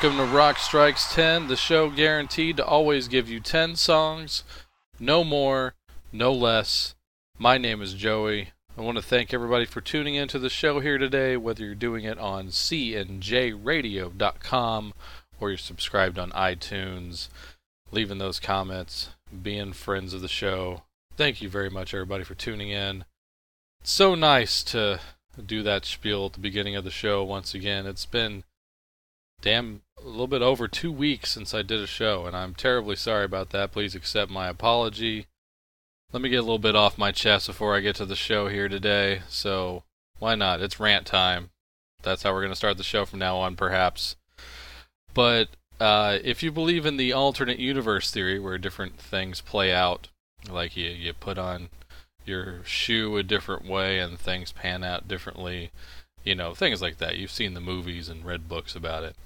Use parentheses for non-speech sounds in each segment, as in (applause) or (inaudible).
welcome to Rock Strikes 10, the show guaranteed to always give you 10 songs, no more, no less. My name is Joey. I want to thank everybody for tuning into the show here today, whether you're doing it on cnjradio.com or you're subscribed on iTunes, leaving those comments, being friends of the show. Thank you very much, everybody, for tuning in. It's so nice to do that spiel at the beginning of the show once again. It's been damn a little bit over two weeks since I did a show, and I'm terribly sorry about that. Please accept my apology. Let me get a little bit off my chest before I get to the show here today. So, why not? It's rant time. That's how we're going to start the show from now on, perhaps. But uh, if you believe in the alternate universe theory, where different things play out, like you, you put on your shoe a different way and things pan out differently, you know, things like that. You've seen the movies and read books about it.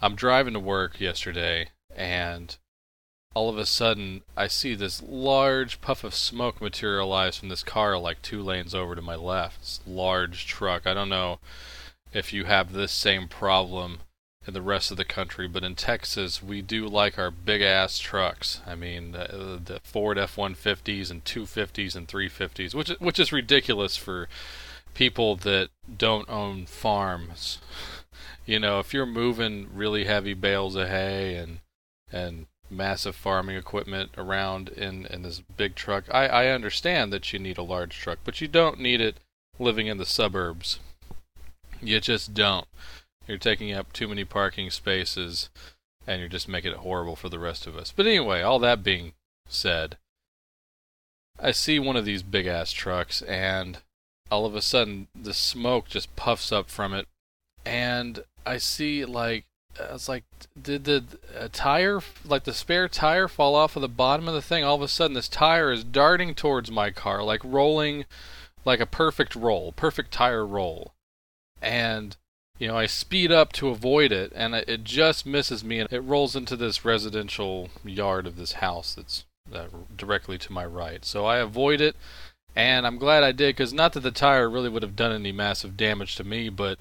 I'm driving to work yesterday and all of a sudden I see this large puff of smoke materialize from this car like two lanes over to my left. This large truck. I don't know if you have this same problem in the rest of the country, but in Texas we do like our big ass trucks. I mean, the, the Ford F150s and 250s and 350s, which which is ridiculous for people that don't own farms. You know, if you're moving really heavy bales of hay and and massive farming equipment around in in this big truck, I I understand that you need a large truck, but you don't need it living in the suburbs. You just don't. You're taking up too many parking spaces and you're just making it horrible for the rest of us. But anyway, all that being said, I see one of these big ass trucks and all of a sudden the smoke just puffs up from it and I see like I was like, did the tire, like the spare tire, fall off of the bottom of the thing? All of a sudden, this tire is darting towards my car, like rolling, like a perfect roll, perfect tire roll. And you know, I speed up to avoid it, and it just misses me, and it rolls into this residential yard of this house that's uh, directly to my right. So I avoid it, and I'm glad I did, because not that the tire really would have done any massive damage to me, but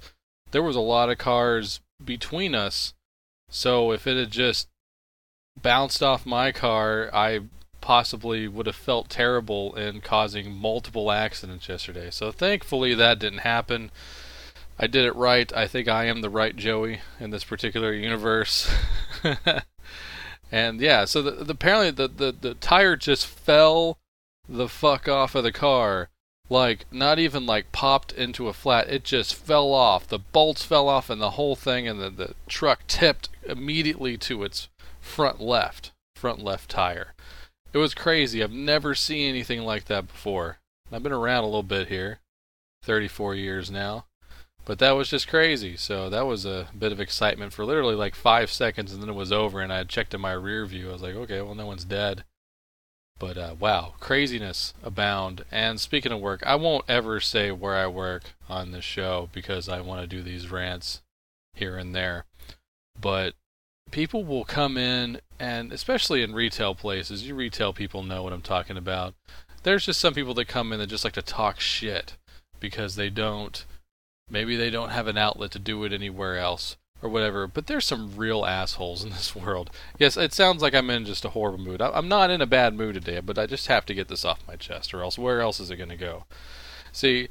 there was a lot of cars between us. So if it had just bounced off my car, I possibly would have felt terrible in causing multiple accidents yesterday. So thankfully that didn't happen. I did it right. I think I am the right Joey in this particular universe. (laughs) and yeah, so the, the, apparently the, the, the tire just fell the fuck off of the car like not even like popped into a flat. It just fell off. The bolts fell off and the whole thing and the, the truck tipped immediately to its front left front left tire. It was crazy. I've never seen anything like that before. I've been around a little bit here 34 years now but that was just crazy. So that was a bit of excitement for literally like five seconds and then it was over and i checked in my rear view. I was like okay well no one's dead but uh, wow, craziness abound. And speaking of work, I won't ever say where I work on this show because I want to do these rants here and there. But people will come in, and especially in retail places, you retail people know what I'm talking about. There's just some people that come in that just like to talk shit because they don't, maybe they don't have an outlet to do it anywhere else or whatever. But there's some real assholes in this world. Yes, it sounds like I'm in just a horrible mood. I'm not in a bad mood today, but I just have to get this off my chest, or else where else is it going to go? See,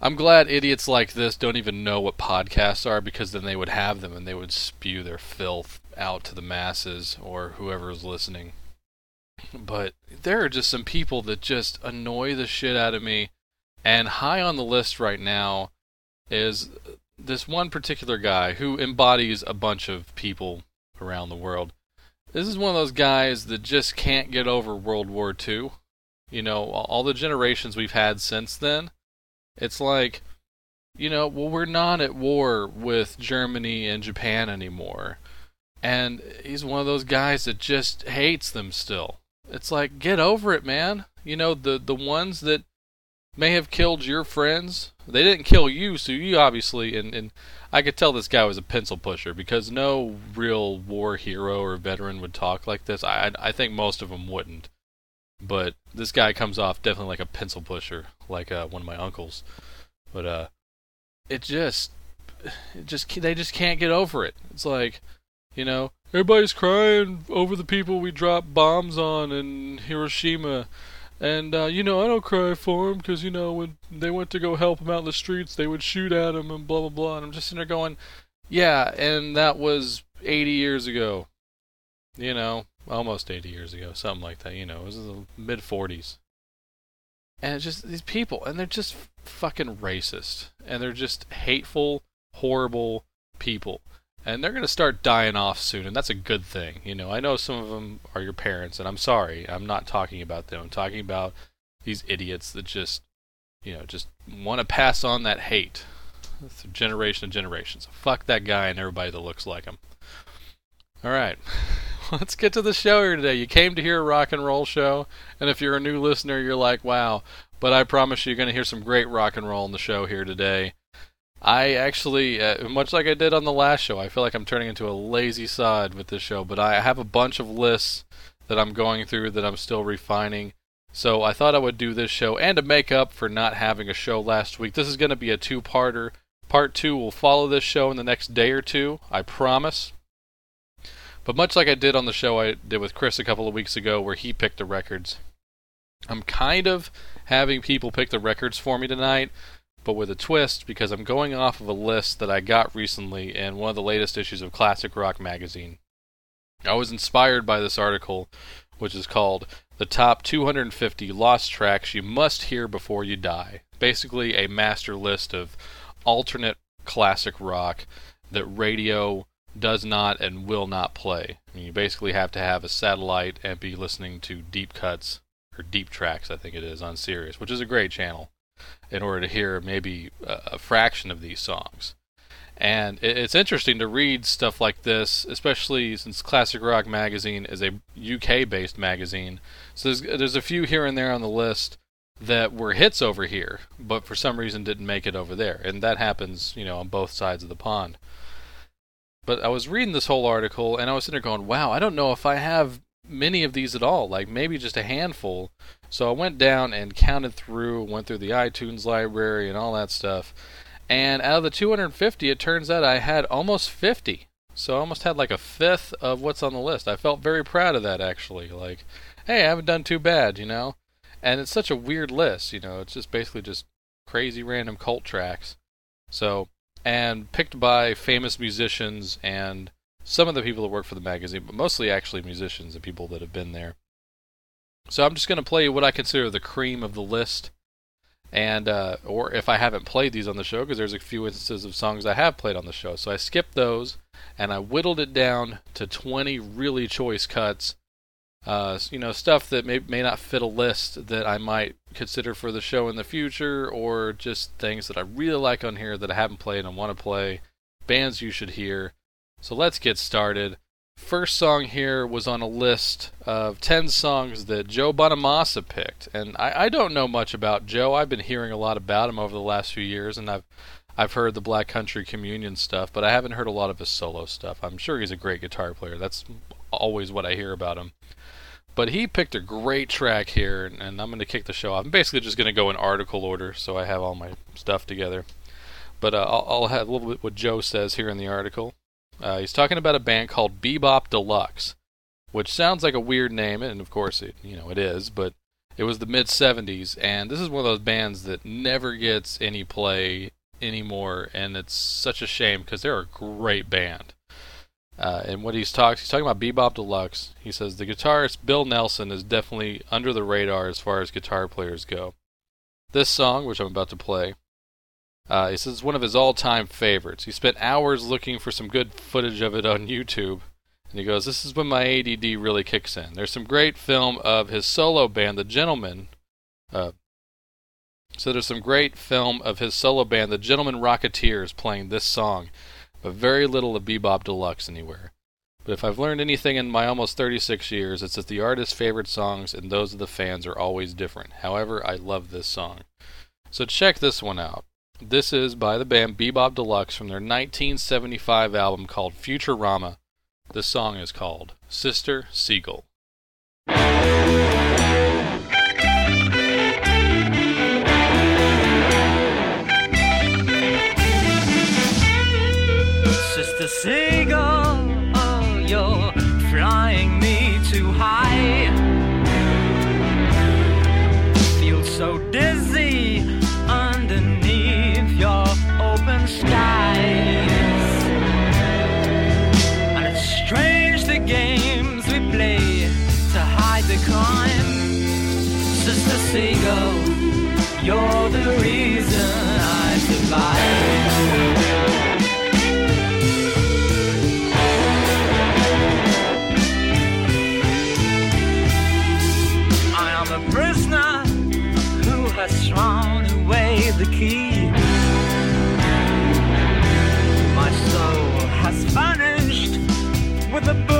I'm glad idiots like this don't even know what podcasts are because then they would have them and they would spew their filth out to the masses or whoever is listening. But there are just some people that just annoy the shit out of me. And high on the list right now is this one particular guy who embodies a bunch of people around the world. This is one of those guys that just can't get over World War II. You know, all the generations we've had since then. It's like, you know, well, we're not at war with Germany and Japan anymore. And he's one of those guys that just hates them still. It's like, get over it, man. You know, the, the ones that may have killed your friends. They didn't kill you, so you obviously and, and I could tell this guy was a pencil pusher because no real war hero or veteran would talk like this. I I think most of them wouldn't. But this guy comes off definitely like a pencil pusher, like uh, one of my uncles. But uh, it just just they just can't get over it. It's like, you know, everybody's crying over the people we dropped bombs on in Hiroshima. And, uh, you know, I don't cry for them because, you know, when they went to go help them out in the streets, they would shoot at them and blah, blah, blah. And I'm just sitting there going, yeah, and that was 80 years ago. You know, almost 80 years ago, something like that. You know, it was in the mid 40s. And it's just these people, and they're just fucking racist. And they're just hateful, horrible people and they're going to start dying off soon and that's a good thing you know. I know some of them are your parents and i'm sorry i'm not talking about them. I'm talking about these idiots that just you know just want to pass on that hate through generation to generation. So fuck that guy and everybody that looks like him. All right (laughs) let's get to the show here today. You came to hear a rock and roll show and if you're a new listener you're like wow but i promise you you're going to hear some great rock and roll in the show here today I actually, uh, much like I did on the last show, I feel like I'm turning into a lazy sod with this show, but I have a bunch of lists that I'm going through that I'm still refining. So I thought I would do this show and to make up for not having a show last week. This is going to be a two parter. Part two will follow this show in the next day or two, I promise. But much like I did on the show I did with Chris a couple of weeks ago, where he picked the records, I'm kind of having people pick the records for me tonight, but with a twist because I'm going off of a list that I got recently in one of the latest issues of Classic Rock magazine. I was inspired by this article, which is called The Top 250 Lost Tracks You Must Hear Before You Die. Basically, a master list of alternate classic rock that radio does not and will not play. I mean, you basically have to have a satellite and be listening to deep cuts, or deep tracks, I think it is, on Sirius, which is a great channel in order to hear maybe a, fraction of these songs. And it's interesting to read stuff like this, especially since Classic Rock Magazine is a UK based magazine. So there's, there's a few here and there on the list that were hits over here, but for some reason didn't make it over there. And that happens, you know, on both sides of the pond. But I was reading this whole article and I was sitting there going, wow, I don't know if I have many of these at all, like maybe just a handful. So I went down and counted through, went through the iTunes library and all that stuff. And out of the 250, it turns out I had almost 50. So I almost had like a fifth of what's on the list. I felt very proud of that actually. Like, hey, I haven't done too bad, you know? And it's such a weird list, you know? It's just basically just crazy random cult tracks. So, and picked by famous musicians and some of the people that work for the magazine, but mostly actually musicians and people that have been there. So I'm just going to play what I consider the cream of the list, and uh, or if I haven't played these on the show, because there's a few instances of songs I have played on the show. So I skipped those, and I whittled it down to 20 really choice cuts. Uh, you know, stuff that may may not fit a list that I might consider for the show in the future, or just things that I really like on here that I haven't played and want to play, bands you should hear. So let's get started. First song here was on a list of 10 songs that Joe Bonamassa picked. And I, I don't know much about Joe. I've been hearing a lot about him over the last few years, and I've I've heard the Black Country Communion stuff, but I haven't heard a lot of his solo stuff. I'm sure he's a great guitar player. That's always what I hear about him. But he picked a great track here, and I'm going to kick the show off. I'm basically just going to go in article order so I have all my stuff together. But uh, I'll, I'll have a little bit what Joe says here in the article. Uh, he's talking about a band called Bebop Deluxe, which sounds like a weird name, and of course it you know it is, but it was the mid 70s, and this is one of those bands that never gets any play anymore, and it's such a shame because they're a great band. Uh, and what he's talks, he's talking about Bebop Deluxe. He says the guitarist Bill Nelson is definitely under the radar as far as guitar players go. This song, which I'm about to play, uh, says it's one of his all-time favorites. He spent hours looking for some good footage of it on YouTube, and he goes, "This is when my ADD really kicks in." There's some great film of his solo band, The Gentlemen. Uh, so there's some great film of his solo band, The Gentlemen Rocketeers, playing this song, but very little of Bebop Deluxe anywhere. But if I've learned anything in my almost 36 years, it's that the artist's favorite songs and those of the fans are always different. However, I love this song. So check this one out. This is by the band Bebop Deluxe from their 1975 album called Futurama. The song is called Sister Seagull. Seagull, you're the reason I survive. I am a prisoner who has thrown away the key. My soul has vanished with a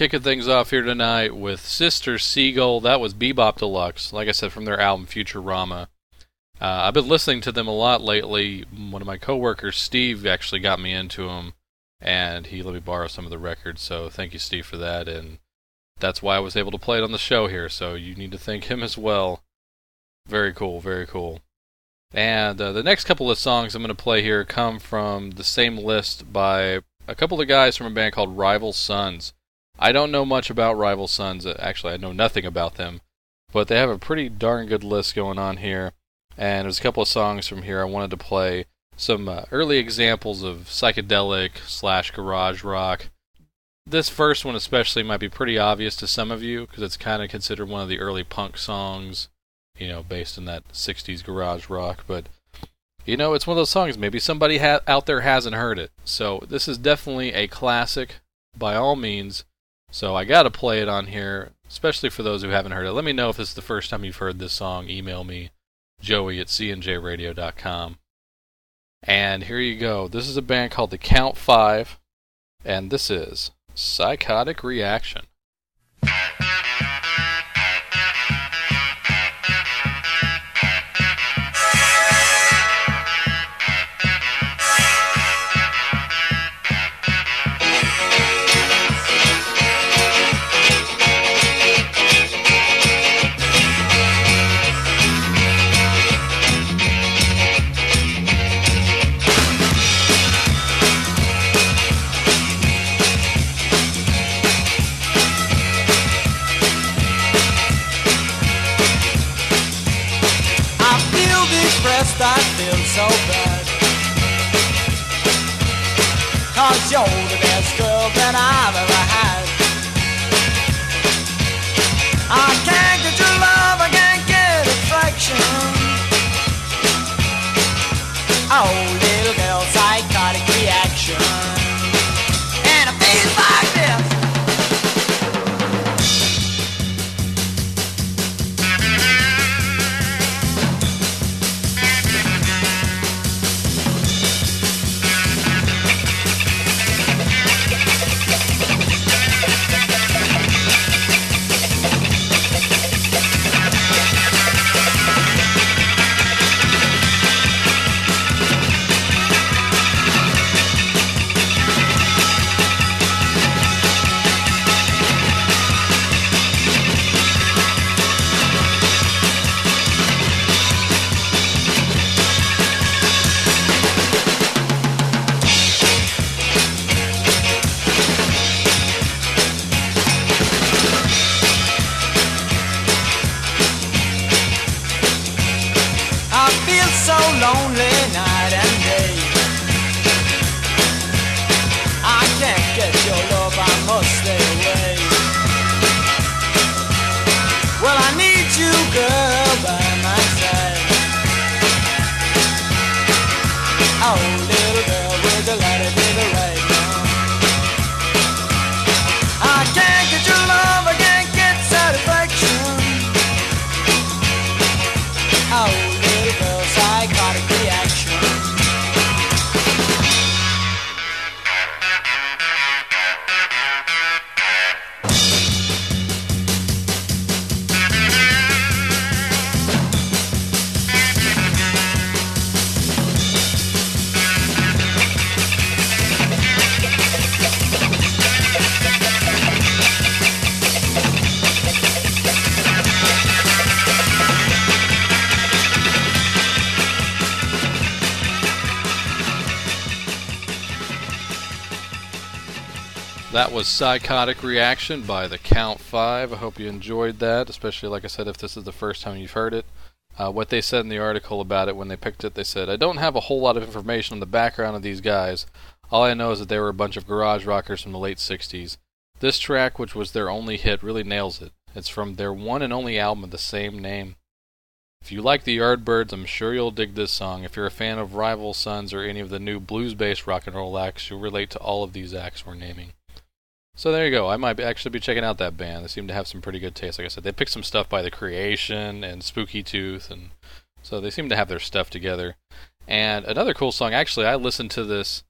kicking things off here tonight with Sister Seagull. That was Bebop Deluxe, like I said, from their album Futurama. Uh, I've been listening to them a lot lately. One of my coworkers, Steve, actually got me into them, and he let me borrow some of the records. So thank you, Steve, for that. And that's why I was able to play it on the show here. So you need to thank him as well. Very cool, very cool. And uh, the next couple of songs I'm going to play here come from the same list by a couple of guys from a band called Rival Sons. I don't know much about Rival Sons. Actually, I know nothing about them. But they have a pretty darn good list going on here. And there's a couple of songs from here I wanted to play. Some uh, early examples of psychedelic slash garage rock. This first one, especially, might be pretty obvious to some of you because it's kind of considered one of the early punk songs, you know, based in that 60s garage rock. But, you know, it's one of those songs. Maybe somebody ha- out there hasn't heard it. So, this is definitely a classic by all means. So, I got to play it on here, especially for those who haven't heard it. Let me know if this is the first time you've heard this song. Email me, joey at cnjradio.com. And here you go. This is a band called The Count Five, and this is Psychotic Reaction. 叫。Was Psychotic Reaction by the Count 5. I hope you enjoyed that, especially, like I said, if this is the first time you've heard it. Uh, what they said in the article about it when they picked it, they said, I don't have a whole lot of information on the background of these guys. All I know is that they were a bunch of garage rockers from the late 60s. This track, which was their only hit, really nails it. It's from their one and only album of the same name. If you like the Yardbirds, I'm sure you'll dig this song. If you're a fan of Rival Sons or any of the new blues based rock and roll acts, you'll relate to all of these acts we're naming. So there you go. I might actually be checking out that band. They seem to have some pretty good taste. Like I said, they picked some stuff by The Creation and Spooky Tooth, and so they seem to have their stuff together. And another cool song. Actually, I listened to this,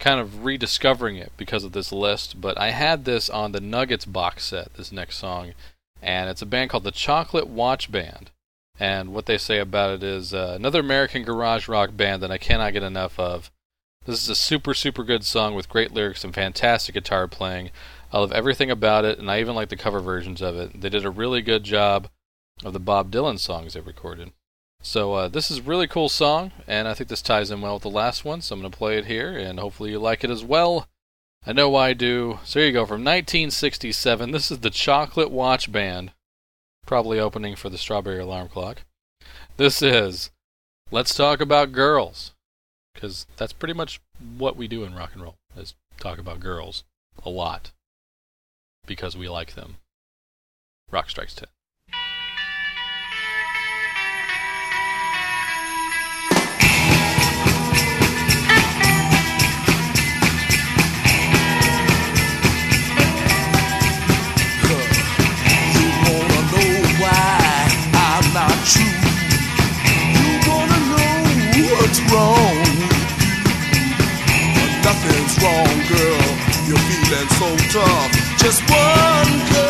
kind of rediscovering it because of this list. But I had this on the Nuggets box set. This next song, and it's a band called the Chocolate Watch Band. And what they say about it is uh, another American garage rock band that I cannot get enough of. This is a super, super good song with great lyrics and fantastic guitar playing. I love everything about it, and I even like the cover versions of it. They did a really good job of the Bob Dylan songs they recorded. So uh, this is a really cool song, and I think this ties in well with the last one, so I'm going to play it here, and hopefully you like it as well. I know I do. So here you go, from 1967. This is the Chocolate Watch Band, probably opening for the Strawberry Alarm Clock. This is Let's Talk About Girls because that's pretty much what we do in rock and roll is talk about girls a lot because we like them. Rock Strikes 10. You're so tough. Just one girl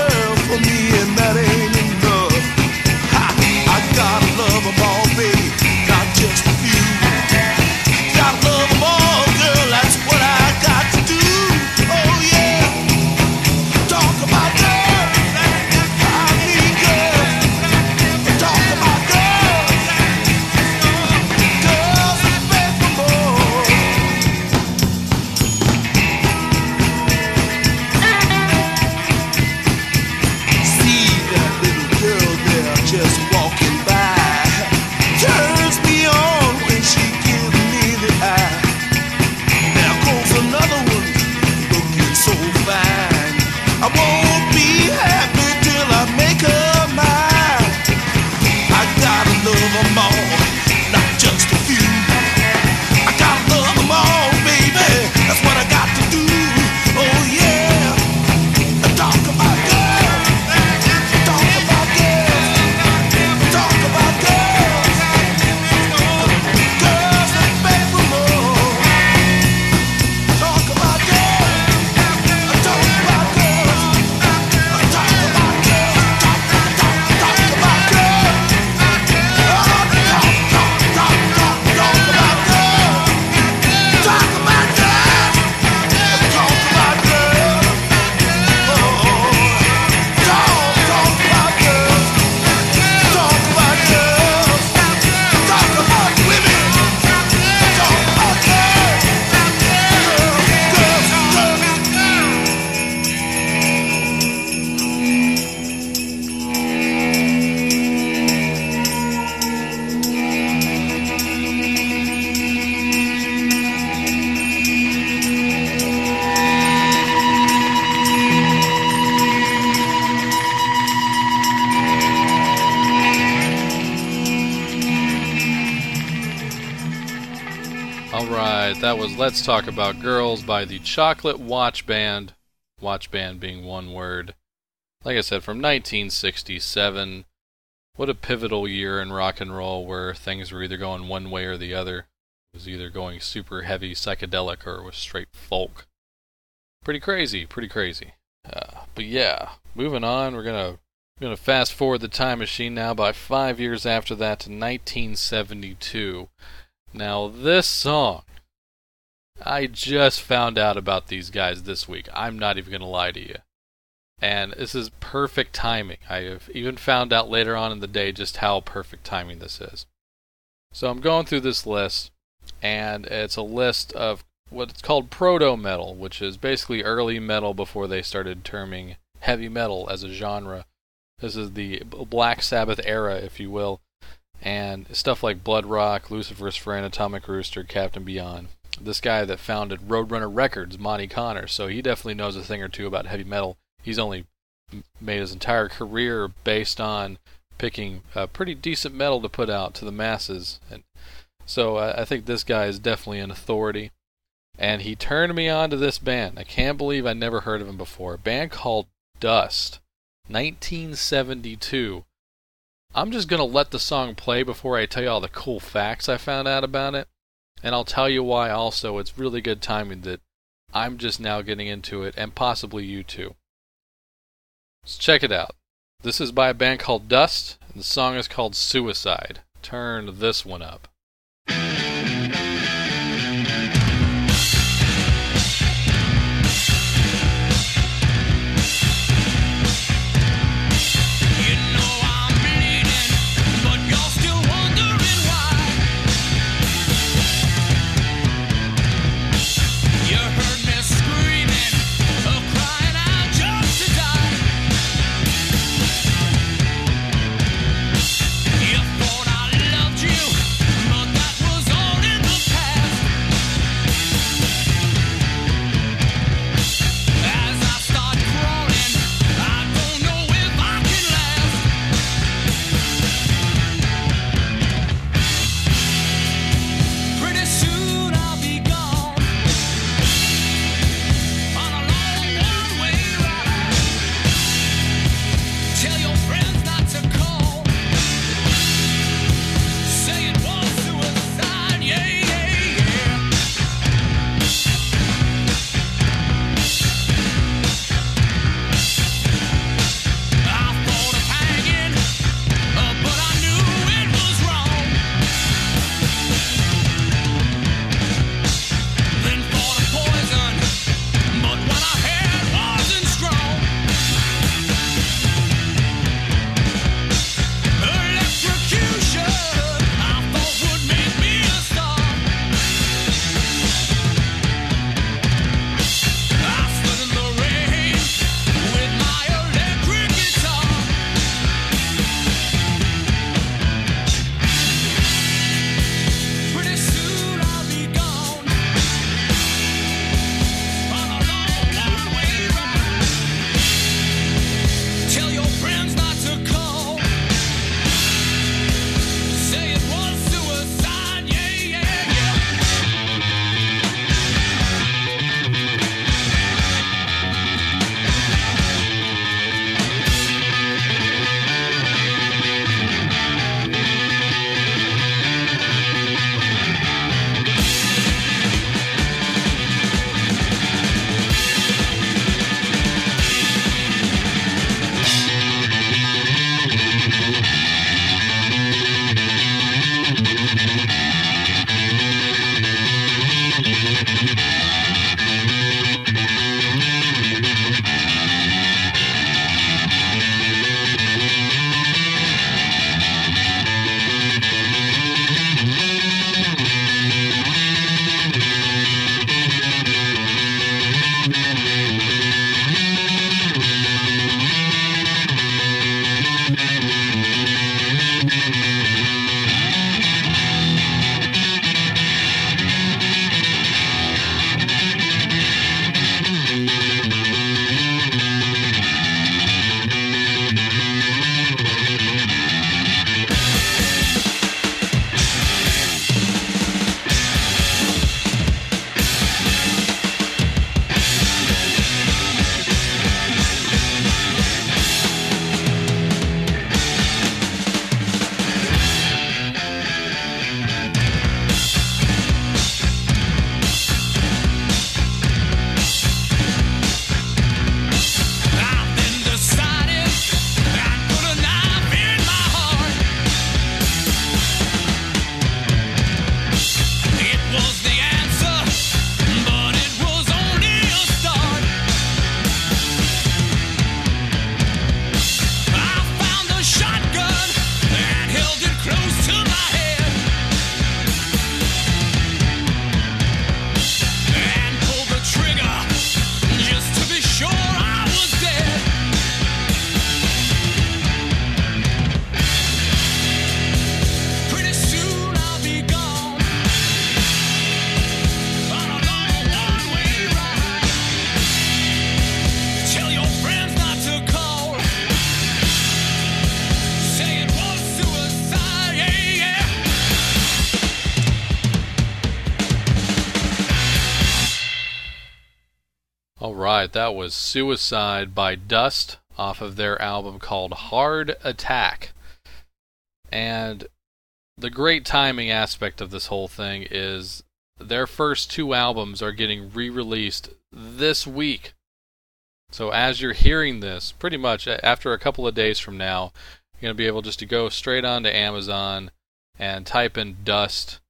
Let's Talk About Girls by the Chocolate Watch Band. Watch Band being one word. Like I said, from 1967. What a pivotal year in rock and roll where things were either going one way or the other. It was either going super heavy psychedelic or was straight folk. Pretty crazy, pretty crazy. Uh, but yeah, moving on, we're gonna we're gonna fast forward the time machine now by five years after that to 1972. Now, this song, I just found out about these guys this week. I'm not even going to lie to you. And this is perfect timing. I have even found out later on in the day just how perfect timing this is. So I'm going through this list, and it's a list of what's called proto metal, which is basically early metal before they started terming heavy metal as a genre. This is the Black Sabbath era, if you will, and stuff like Bloodrock, Lucifer's Friend, Atomic Rooster, Captain Beyond. This guy that founded Roadrunner Records, Monte Conner, so he definitely knows a thing or two about heavy metal. He's only made his entire career based on picking a pretty decent metal to put out to the masses, and so I think this guy is definitely an authority. And he turned me on to this band. I can't believe I never heard of him before. A band called Dust, 1972. I'm just going to let the song play before I tell you all the cool facts I found out about it. And I'll tell you why also it's really good timing that I'm just now getting into it, and possibly you too. Let's check it out. This is by a band called Dust, and the song is called Suicide. Turn this one up. That was Suicide by Dust off of their album called Hard Attack. And the great timing aspect of this whole thing is their first two albums are getting re released this week. So as you're hearing this, pretty much after a couple of days from now, you're going to be able just to go straight onto Amazon and type in Dust,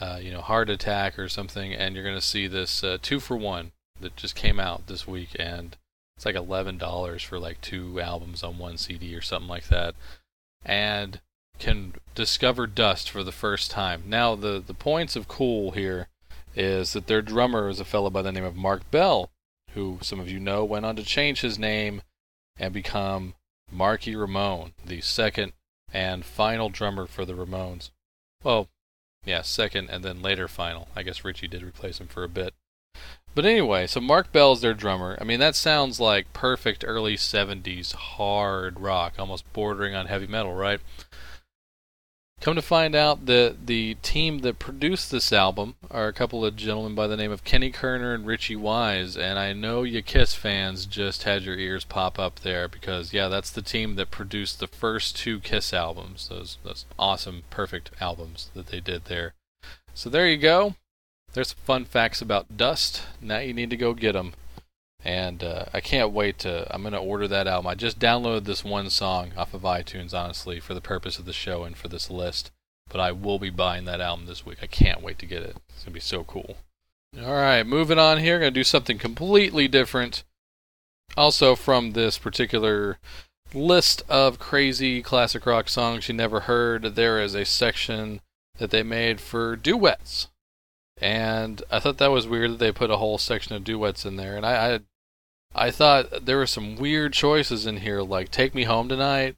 uh, you know, Hard Attack or something, and you're going to see this uh, two for one that just came out this week, and it's like eleven dollars for like two albums on one CD or something like that, and can discover Dust for the first time. Now the the points of cool here is that their drummer is a fellow by the name of Mark Bell, who some of you know went on to change his name and become Marky Ramone, the second and final drummer for the Ramones. Well, yeah, second and then later final. I guess Richie did replace him for a bit. But anyway, so Mark Bell's their drummer. I mean, that sounds like perfect early 70s hard rock, almost bordering on heavy metal, right? Come to find out that the team that produced this album are a couple of gentlemen by the name of Kenny Kerner and Richie Wise, and I know you Kiss fans just had your ears pop up there because yeah, that's the team that produced the first two Kiss albums. Those those awesome, perfect albums that they did there. So there you go. There's some fun facts about Dust. Now you need to go get them and uh, I can't wait to. I'm gonna order that album. I just downloaded this one song off of iTunes, honestly, for the purpose of the show and for this list. But I will be buying that album this week. I can't wait to get it. It's gonna be so cool. All right, moving on here. Gonna do something completely different. Also from this particular list of crazy classic rock songs you never heard, there is a section that they made for duets. And I thought that was weird that they put a whole section of duets in there. And I, I I thought there were some weird choices in here, like "Take Me Home Tonight,"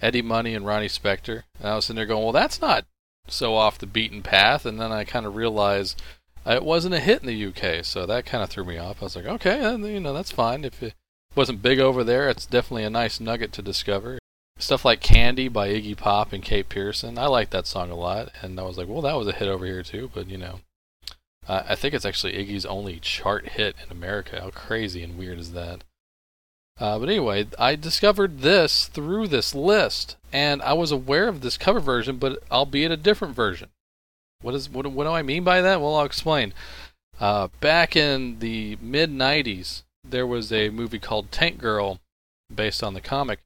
Eddie Money and Ronnie Spector, and I was sitting there going, "Well, that's not so off the beaten path." And then I kind of realized uh, it wasn't a hit in the UK, so that kind of threw me off. I was like, "Okay, you know, that's fine. If it wasn't big over there, it's definitely a nice nugget to discover." Stuff like "Candy" by Iggy Pop and Kate Pierson. I like that song a lot, and I was like, "Well, that was a hit over here too," but you know, uh, I think it's actually Iggy's only chart hit in America. How crazy and weird is that? Uh, but anyway, I discovered this through this list, and I was aware of this cover version, but albeit a different version. What is what? What do I mean by that? Well, I'll explain. Uh, back in the mid '90s, there was a movie called Tank Girl, based on the comic,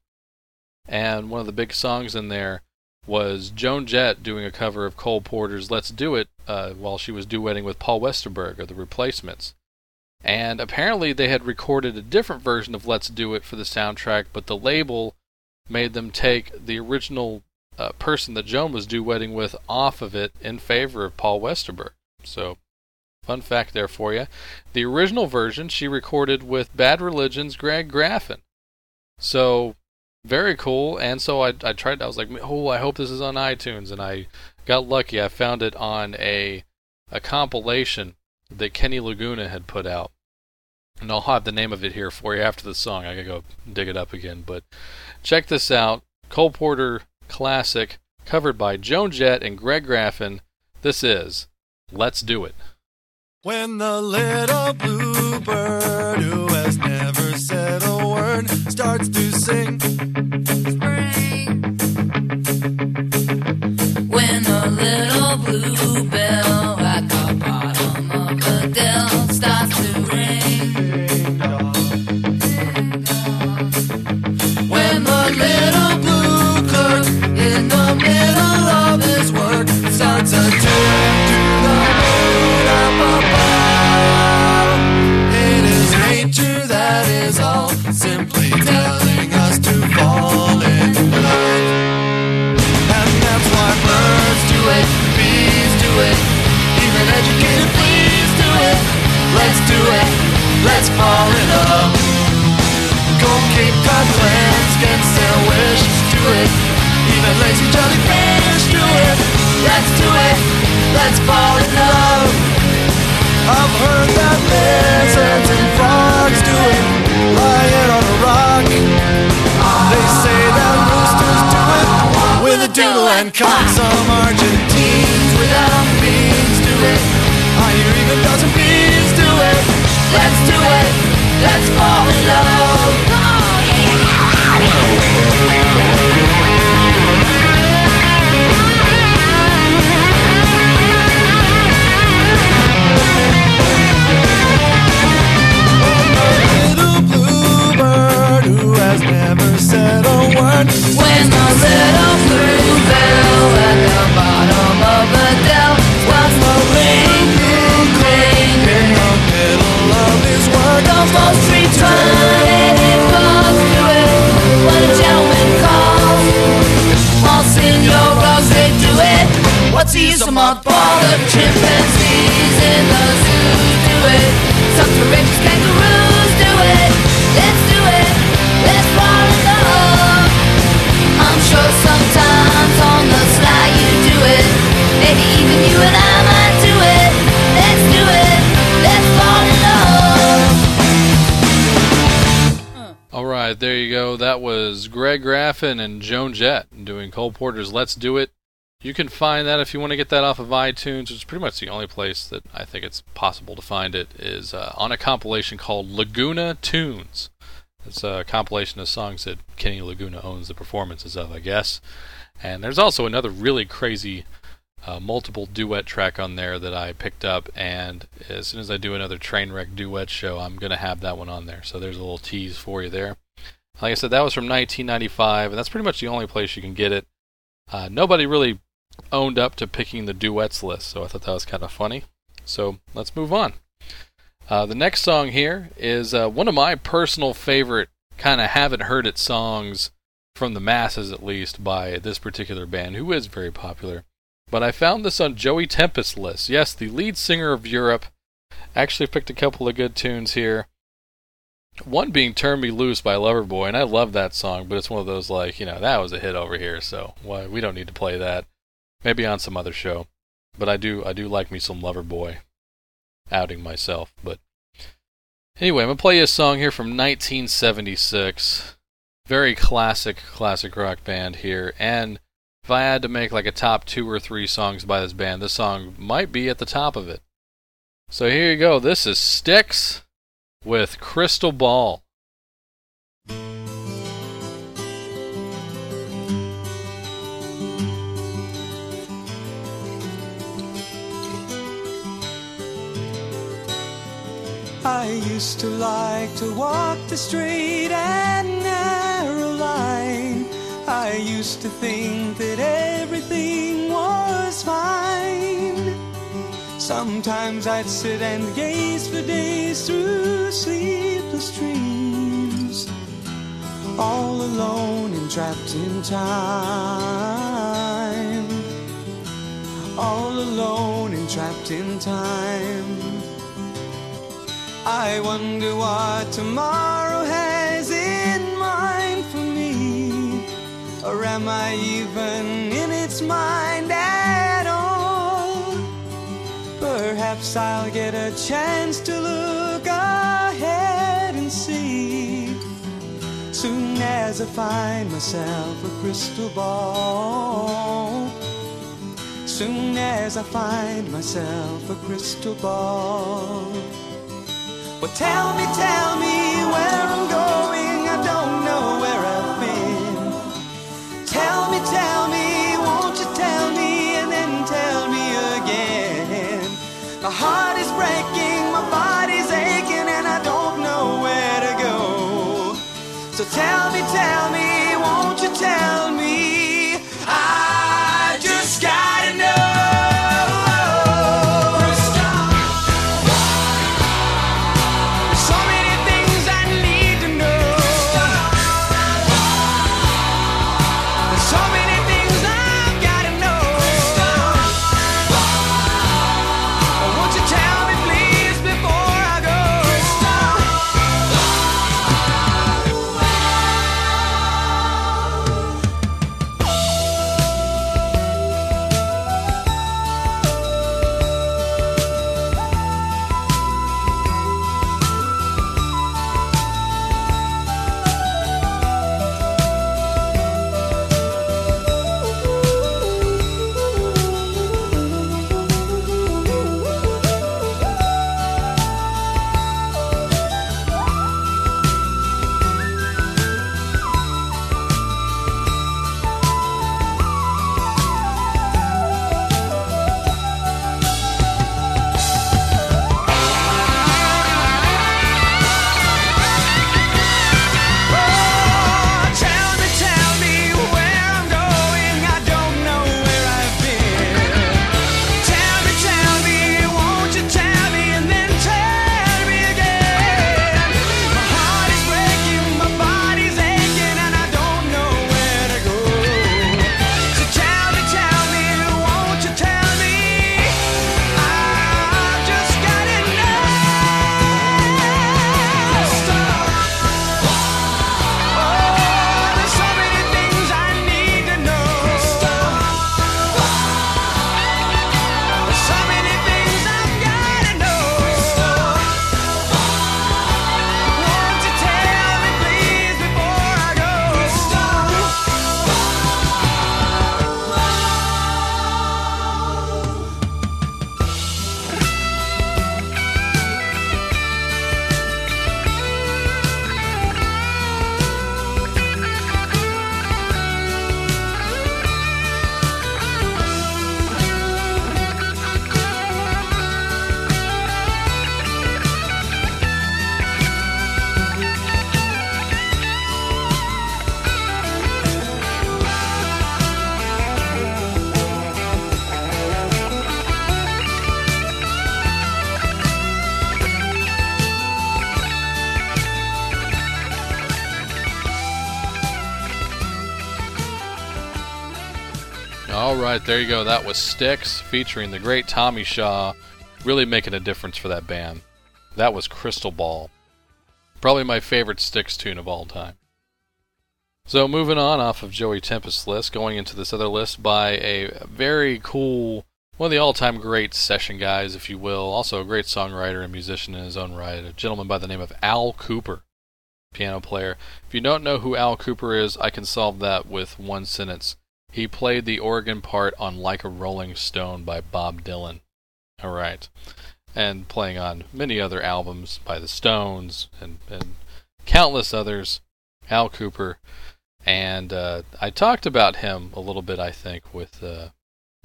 and one of the big songs in there was Joan Jett doing a cover of Cole Porter's "Let's Do It" uh, while she was duetting with Paul Westerberg of the Replacements. And apparently, they had recorded a different version of "Let's Do It" for the soundtrack, but the label made them take the original uh, person that Joan was duetting with off of it in favor of Paul Westerberg. So, fun fact there for you. The original version she recorded with Bad Religion's Greg Graffin. So very cool. And so I, I tried. I was like, oh, I hope this is on iTunes, and I got lucky. I found it on a a compilation that Kenny Laguna had put out, and I'll have the name of it here for you after the song. I gotta go dig it up again, but check this out: Cole Porter classic, covered by Joan Jett and Greg Graffin. This is "Let's Do It." When the little blue starts to sing. Cock. Some Argentines without beans do it. I hear even dozen bees do it. Let's do it. let's fall in love. Graffin and Joan Jett doing Cole Porter's Let's Do It. You can find that if you want to get that off of iTunes, which is pretty much the only place that I think it's possible to find it, is uh, on a compilation called Laguna Tunes. It's a compilation of songs that Kenny Laguna owns the performances of, I guess. And there's also another really crazy uh, multiple duet track on there that I picked up, and as soon as I do another Trainwreck duet show, I'm going to have that one on there. So there's a little tease for you there. Like I said, that was from 1995, and that's pretty much the only place you can get it. Uh, nobody really owned up to picking the duets list, so I thought that was kind of funny. So let's move on. Uh, the next song here is uh, one of my personal favorite, kind of haven't heard it songs from the masses at least by this particular band, who is very popular. But I found this on Joey Tempest's list. Yes, the lead singer of Europe. Actually picked a couple of good tunes here. One being Turn Me Loose by Loverboy, and I love that song, but it's one of those like, you know, that was a hit over here, so why we don't need to play that. Maybe on some other show. But I do I do like me some Loverboy. Outing myself, but anyway, I'm gonna play you a song here from 1976. Very classic, classic rock band here, and if I had to make like a top two or three songs by this band, this song might be at the top of it. So here you go. This is Styx with Crystal Ball. I used to like to walk the straight and narrow line. I used to think that everything was fine. Sometimes I'd sit and gaze for days through sleepless dreams, all alone and trapped in time. All alone and trapped in time. I wonder what tomorrow has in mind for me. Or am I even in its mind Perhaps I'll get a chance to look ahead and see. Soon as I find myself a crystal ball. Soon as I find myself a crystal ball. Well, tell me, tell me where I'm going. There you go. That was Styx featuring the great Tommy Shaw, really making a difference for that band. That was Crystal Ball. Probably my favorite Styx tune of all time. So, moving on off of Joey Tempest's list, going into this other list by a very cool, one of the all time great session guys, if you will, also a great songwriter and musician in his own right, a gentleman by the name of Al Kooper, piano player. If you don't know who Al Kooper is, I can solve that with one sentence. He played the organ part on Like a Rolling Stone by Bob Dylan. All right. And playing on many other albums by the Stones and, and countless others. Al Kooper. And uh, I talked about him a little bit, I think, with uh,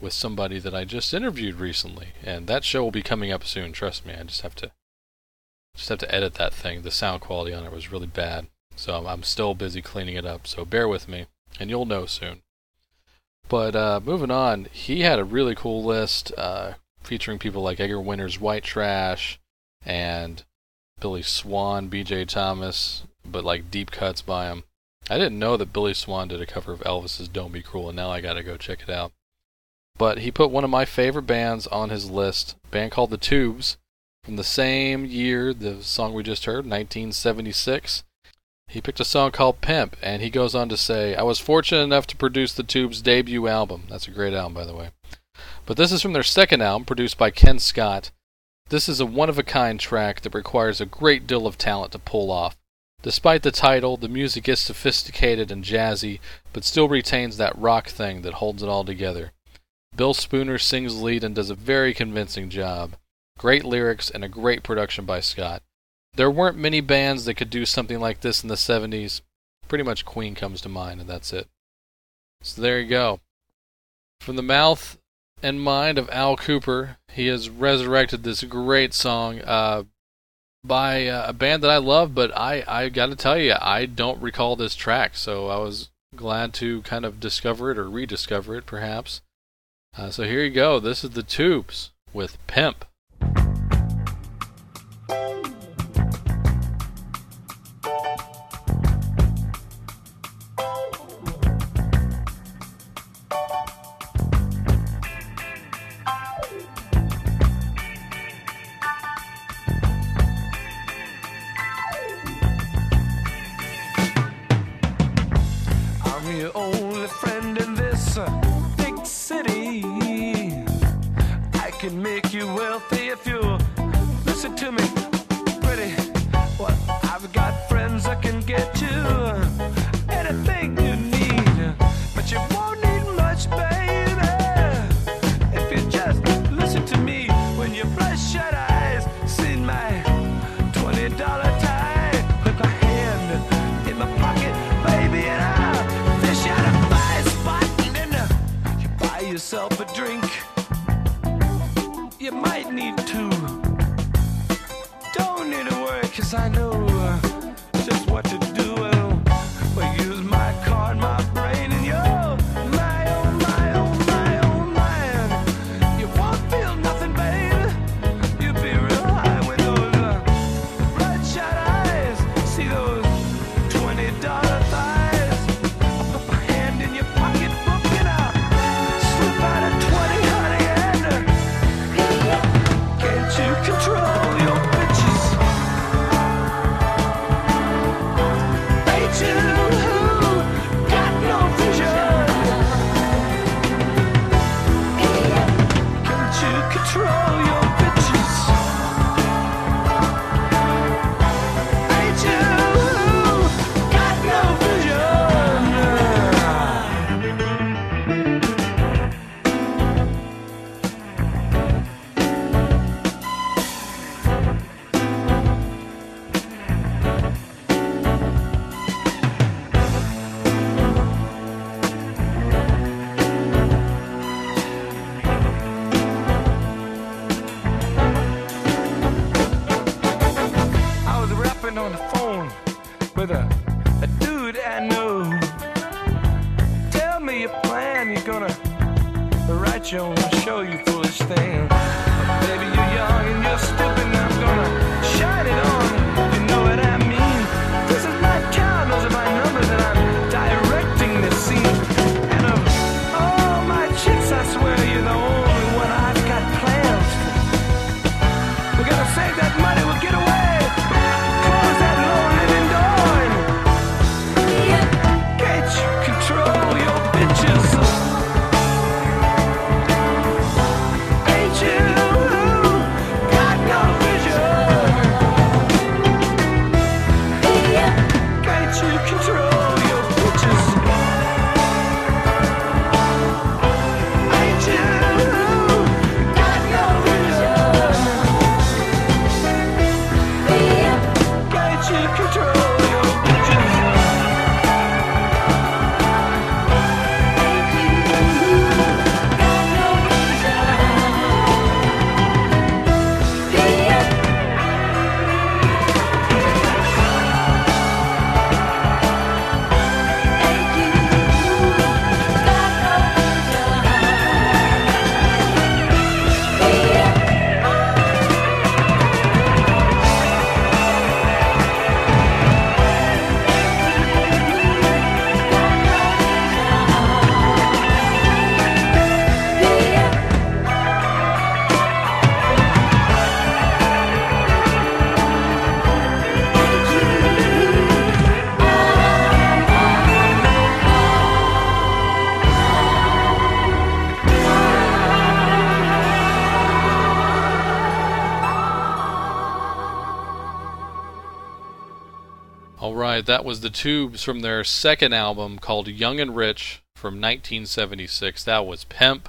with somebody that I just interviewed recently, and that show will be coming up soon. Trust me, I just have to just have to edit that thing. The sound quality on it was really bad, so I'm, I'm still busy cleaning it up. So bear with me, and you'll know soon. But uh, moving on, he had a really cool list uh, featuring people like Edgar Winter's White Trash and Billy Swan, B.J. Thomas, but like deep cuts by him. I didn't know that Billy Swan did a cover of Elvis's Don't Be Cruel, and now I gotta go check it out. But he put one of my favorite bands on his list, band called The Tubes, from the same year, the song we just heard, 1976. He picked a song called Pimp, and he goes on to say, I was fortunate enough to produce The Tubes' debut album. That's a great album, by the way. But this is from their second album, produced by Ken Scott. This is a one of a kind track that requires a great deal of talent to pull off. Despite the title, the music is sophisticated and jazzy, but still retains that rock thing that holds it all together. Bill Spooner sings lead and does a very convincing job. Great lyrics and a great production by Scott. There weren't many bands that could do something like this in the 70s. Pretty much Queen comes to mind, and that's it. So there you go. From the mouth and mind of Al Kooper, he has resurrected this great song. Uh, by uh, a band that I love, but I, I got to tell you, I don't recall this track, so I was glad to kind of discover it or rediscover it, perhaps. Uh, so here you go. This is the Tubes with Pimp. Your only friend in this big city. I can make you wealthy if you listen to me. Pretty, well, I've got friends that can get you write your own show, you foolish thing. Baby, you're young and you're stupid, and I'm gonna shine it on. You know what I mean? This is my town, those are my numbers, and I'm directing this scene. That was the Tubes from their second album called Young and Rich from 1976. That was Pimp.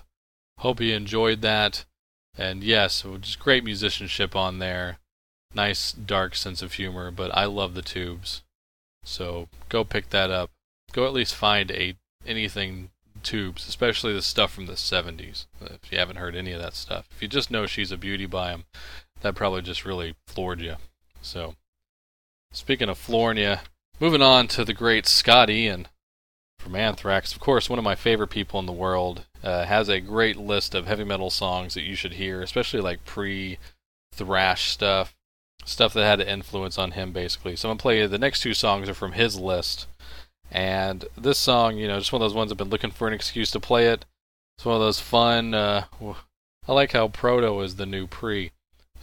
Hope you enjoyed that. And yes, just great musicianship on there. Nice dark sense of humor, but I love the Tubes. So go pick that up. Go at least find a anything Tubes, especially the stuff from the 70s. If you haven't heard any of that stuff, if you just know she's a beauty by him, that probably just really floored you. So, speaking of flooring you, moving on to the great Scott Ian from Anthrax. Of course, one of my favorite people in the world. Uh, has a great list of heavy metal songs that you should hear, especially like pre thrash stuff, stuff that had an influence on him, basically. So I'm gonna play you the next two songs are from his list. And this song, you know, just one of those ones I've been looking for an excuse to play it. It's one of those fun. Uh, I like how Proto is the new pre.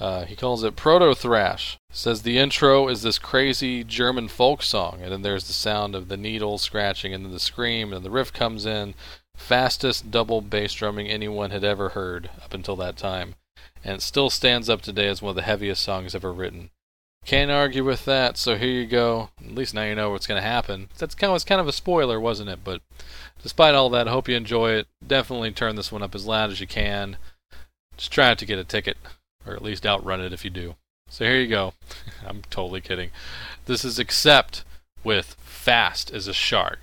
Uh, he calls it Proto Thrash. Says the intro is this crazy German folk song, and then there's the sound of the needle scratching, and then the scream, and the riff comes in. Fastest double bass drumming anyone had ever heard up until that time, and it still stands up today as one of the heaviest songs ever written. Can't argue with that, so here you go. At least now you know what's going to happen. That's kind of, was kind of a spoiler, wasn't it? But despite all that, I hope you enjoy it. Definitely turn this one up as loud as you can. Just try to get a ticket or at least outrun it if you do. So here you go. (laughs) I'm totally kidding. This is Accept with Fast as a Shark.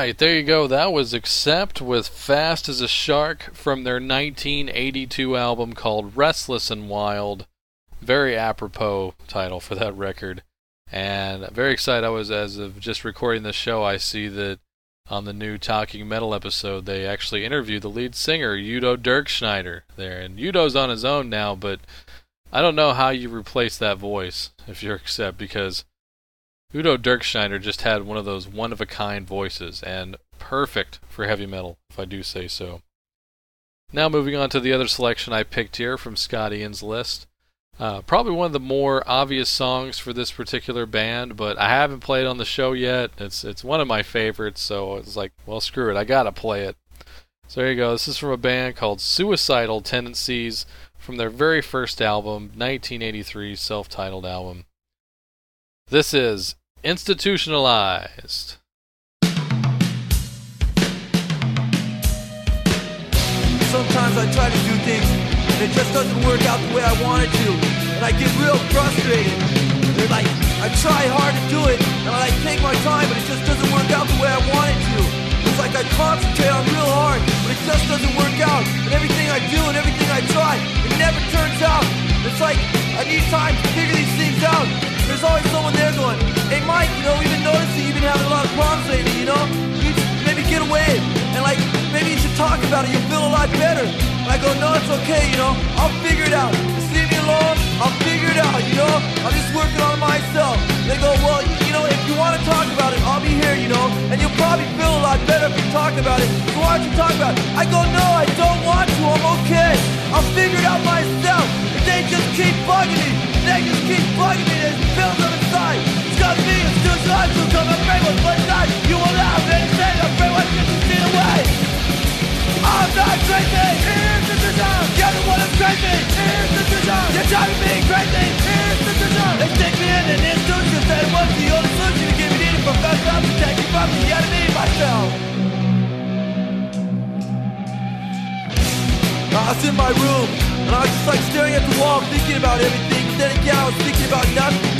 Right, there you go. That was Accept with Fast as a Shark from their 1982 album called Restless and Wild. Very apropos title for that record. And very excited I was as of just recording this show, I see that on the new Talking Metal episode, they actually interviewed the lead singer, Udo Dirkschneider, there. And Udo's on his own now, but I don't know how you replace that voice if you're Accept because Udo Dirkschneider just had one of those one of a kind voices and perfect for heavy metal, if I do say so. Now, moving on to the other selection I picked here from Scott Ian's list. Uh, probably one of the more obvious songs for this particular band, but I haven't played on the show yet. It's it's one of my favorites, so it's like, well, screw it, I gotta play it. So there you go. This is from a band called Suicidal Tendencies from their very first album, 1983 self-titled album. This is Institutionalized. Sometimes I try to do things and it just doesn't work out the way I want it to. And I get real frustrated. Like, I try hard to do it and I like take my time, but it just doesn't work out the way I want it to. It's like I concentrate on real hard, but it just doesn't work out. And everything I do and everything I try, it never turns out. It's like I need time to figure these things out. There's always someone there going, hey Mike, you know, we've been noticing you've been having a lot of problems lately, you know? Maybe get away and like maybe you should talk about it, you'll feel a lot better. And I go, no, it's okay, you know, I'll figure it out. Just leave me alone, I'll figure it out, you know? I'm just working on myself. They go, well, you, know, if you want to talk about it, I'll be here, you know, and you'll probably feel a lot better if you talk about it. So why don't you talk about it? I go, no, I don't want to, I'm okay. I'll figure it out myself. And they just keep bugging me. They just keep bugging me. There's films them inside. It's got me, it's too hard to come afraid what's one night. You will laugh and say, I'm afraid what you see away. I'm not crazy. Here's the design. You're the one that's crazy. Here's the design. You're driving me crazy. Here's the design. They stick me in an institution that was the only solution to give me the professional to take me from the enemy myself. I was in my room and I was just like staring at the wall thinking about everything. And then again I was thinking about nothing.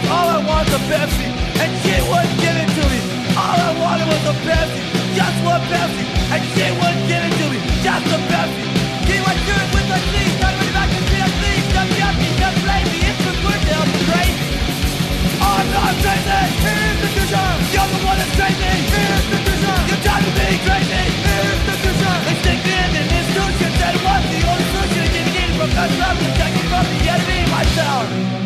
All I want is a Pepsi. And she wouldn't give it to me. All I wanted was a Pepsi. Just one Pepsi. And she wouldn't give it to me. Just a Pepsi. Me my shirt with my sleeves. Not really back to see a sleeve. Just yucky, just lazy. It's the good to help crazy. I'm not crazy. Here's the vision. You're the one that's crazy. Here's the vision. You're driving me crazy. Here's the vision. They stick me in an institution that was the only solution to get me from the to take me from the enemy myself.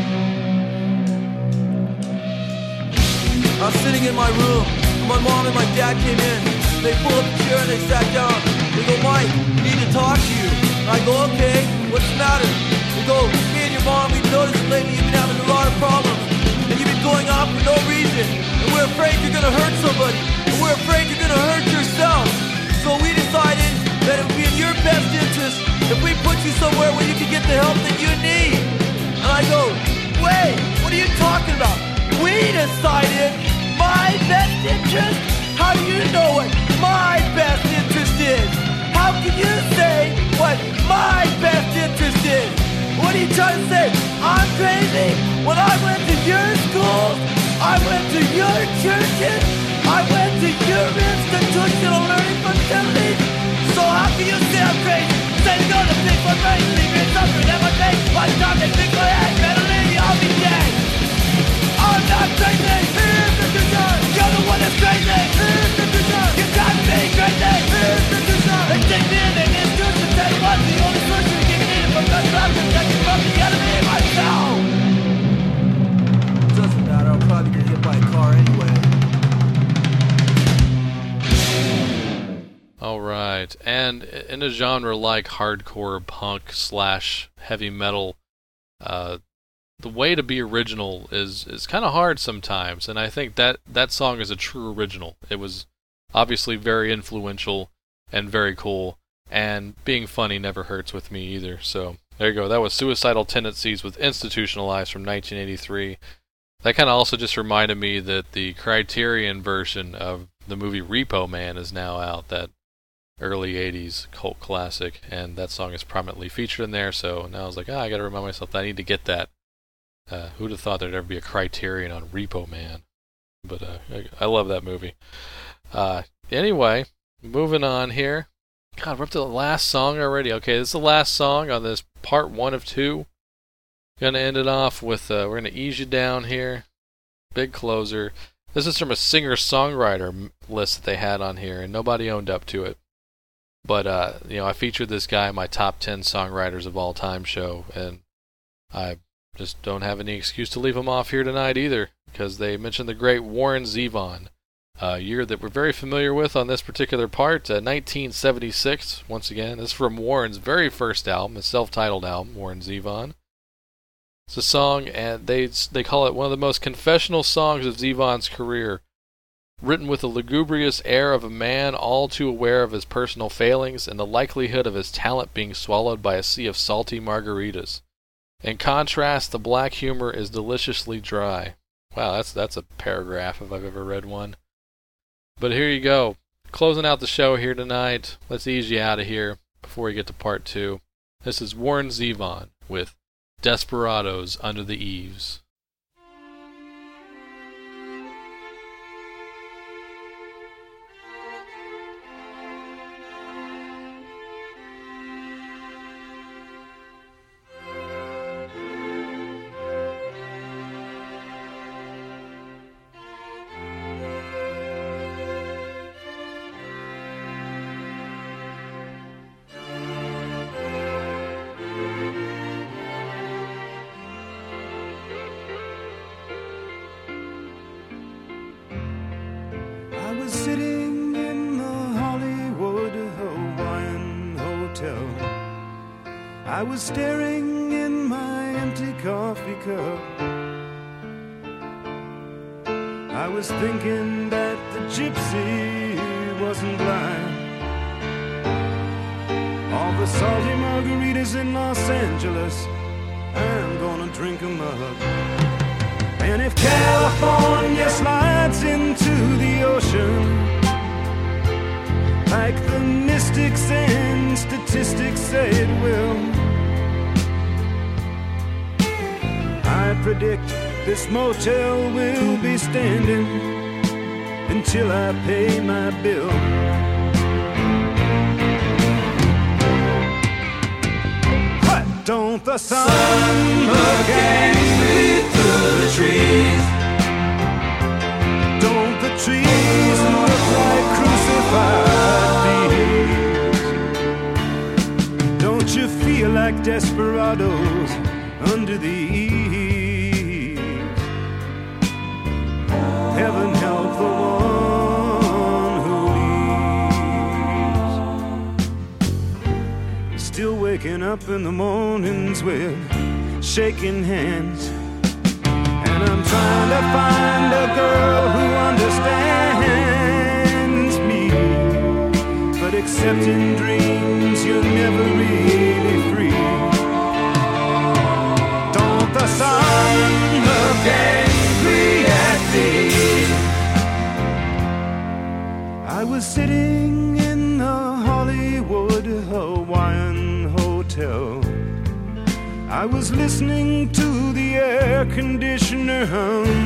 I was sitting in my room. and My mom and my dad came in. They pulled up a chair and they sat down. They go, Mike, we need to talk to you. And I go, okay, what's the matter? They go, me and your mom, we've noticed lately you've been having a lot of problems. And you've been going off for no reason. And we're afraid you're gonna hurt somebody. And we're afraid you're gonna hurt yourself. So we decided that it would be in your best interest if we put you somewhere where you can get the help that you need. And I go, wait, what are you talking about? We decided my best interest? How do you know what my best interest is? How can you say what my best interest is? What are you trying to say? I'm crazy? When I went to your schools, I went to your churches, I went to your institutional learning facilities. So how can you say I'm crazy? Say to go to leave me suffering at my. By the time they pick my head, better leave I'll be dead. I'm not crazy. Here's the vision. You're the one that's crazy. Here's the vision. You got me crazy. Here's the vision. They take in and introduce the day one. The only solution to get me in from the trap is taking from the enemy myself. Doesn't matter. I'll probably get hit by a car anyway. All right, and in a genre like hardcore punk slash heavy metal, uh, the way to be original is is kind of hard sometimes, and I think that that song is a true original. It was obviously very influential and very cool. And being funny never hurts with me either. So there you go. That was Suicidal Tendencies with Institutionalized from 1983. That kind of also just reminded me that the Criterion version of the movie Repo Man is now out. That early 80s cult classic, and that song is prominently featured in there. So now I was like, ah, I got to remind myself that I need to get that. Uh, who'd have thought there'd ever be a Criterion on Repo Man? But uh, I, I love that movie. Uh, anyway, moving on here. God, we're up to the last song already. Okay, this is the last song on this part one of two. Gonna end it off with, uh, we're gonna ease you down here. Big closer. This is from a singer songwriter list that they had on here, and nobody owned up to it. But, uh, you know, I featured this guy in my top 10 songwriters of all time show, and I just don't have any excuse to leave him off here tonight either, because they mentioned the great Warren Zevon a year that we're very familiar with on this particular part, uh, 1976. Once again, this is from Warren's very first album, his self-titled album, Warren Zevon. It's a song, and they they call it one of the most confessional songs of Zevon's career, written with the lugubrious air of a man all too aware of his personal failings and the likelihood of his talent being swallowed by a sea of salty margaritas. In contrast, the black humor is deliciously dry. Wow, that's that's a paragraph if I've ever read one. But here you go. Closing out the show here tonight. Let's ease you out of here before we get to part two. This is Warren Zevon with Desperados Under the Eaves. Sitting in the Hollywood Hawaiian Hotel. I was staring in my empty coffee cup. I was thinking that the gypsy wasn't blind. All the salty margaritas in Los Angeles, I'm gonna drink 'em up. And if California slides into the ocean, like the mystics and statistics say it will, I predict this motel will be standing until I pay my bill. Don't the sun look me through the trees? Don't the trees look like crucified thieves? Don't you feel like desperados under the eaves? Heaven waking up in the mornings with shaking hands. And I'm trying to find a girl who understands me. But except in dreams, you're never really free. Don't the sun look angry at me? I was sitting Hotel. I was listening to the air conditioner hum.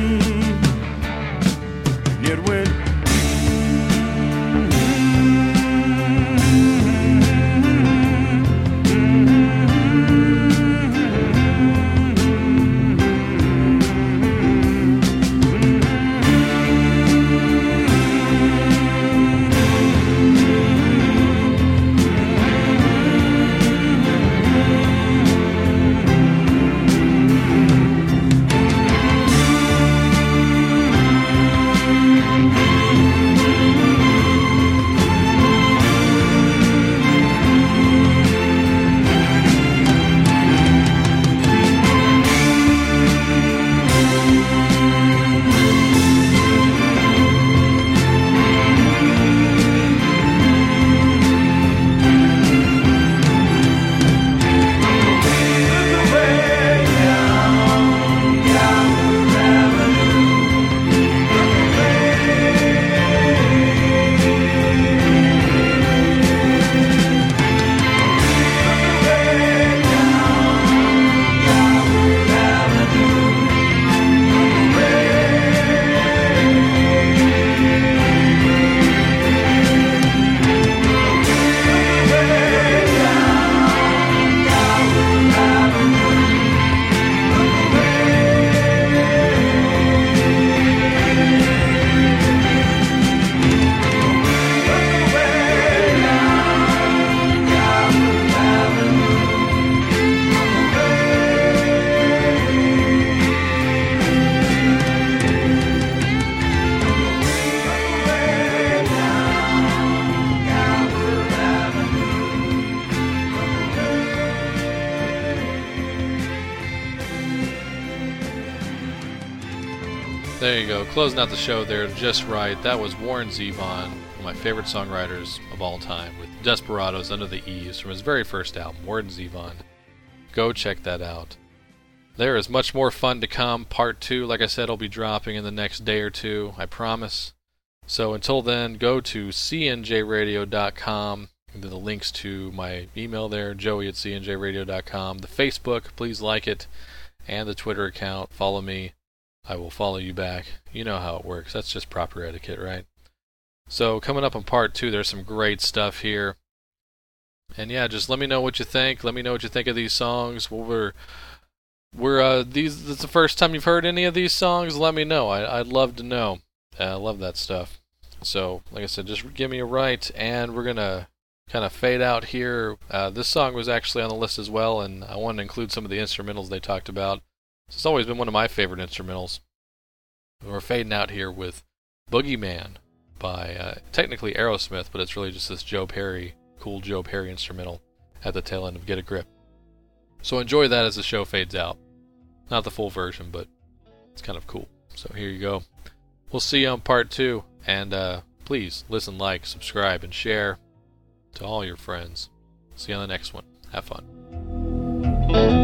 Closing out the show there just right. That was Warren Zevon, one of my favorite songwriters of all time, with Desperados Under the Eaves from his very first album, Warren Zevon. Go check that out. There is much more fun to come. Part two, like I said, will be dropping in the next day or two, I promise. So until then, go to cnjradio.com. The links to my email there, joey at cnjradio.com. The Facebook, please like it. And the Twitter account, follow me. I will follow you back. You know how it works. That's just proper etiquette, right? So, coming up on part two, there's some great stuff here. And yeah, just let me know what you think. Let me know what you think of these songs. Well, we're we're uh these. Is the first time you've heard any of these songs. Let me know. I, I'd love to know. Uh, I love that stuff. So, like I said, just give me a right, and we're gonna kind of fade out here. Uh, this song was actually on the list as well, and I wanted to include some of the instrumentals they talked about. It's always been one of my favorite instrumentals. We're fading out here with Boogie Man by uh, technically Aerosmith, but it's really just this Joe Perry, cool Joe Perry instrumental at the tail end of Get a Grip. So enjoy that as the show fades out. Not the full version, but it's kind of cool. So here you go. We'll see you on part two, and uh, please listen, like, subscribe, and share to all your friends. See you on the next one. Have fun.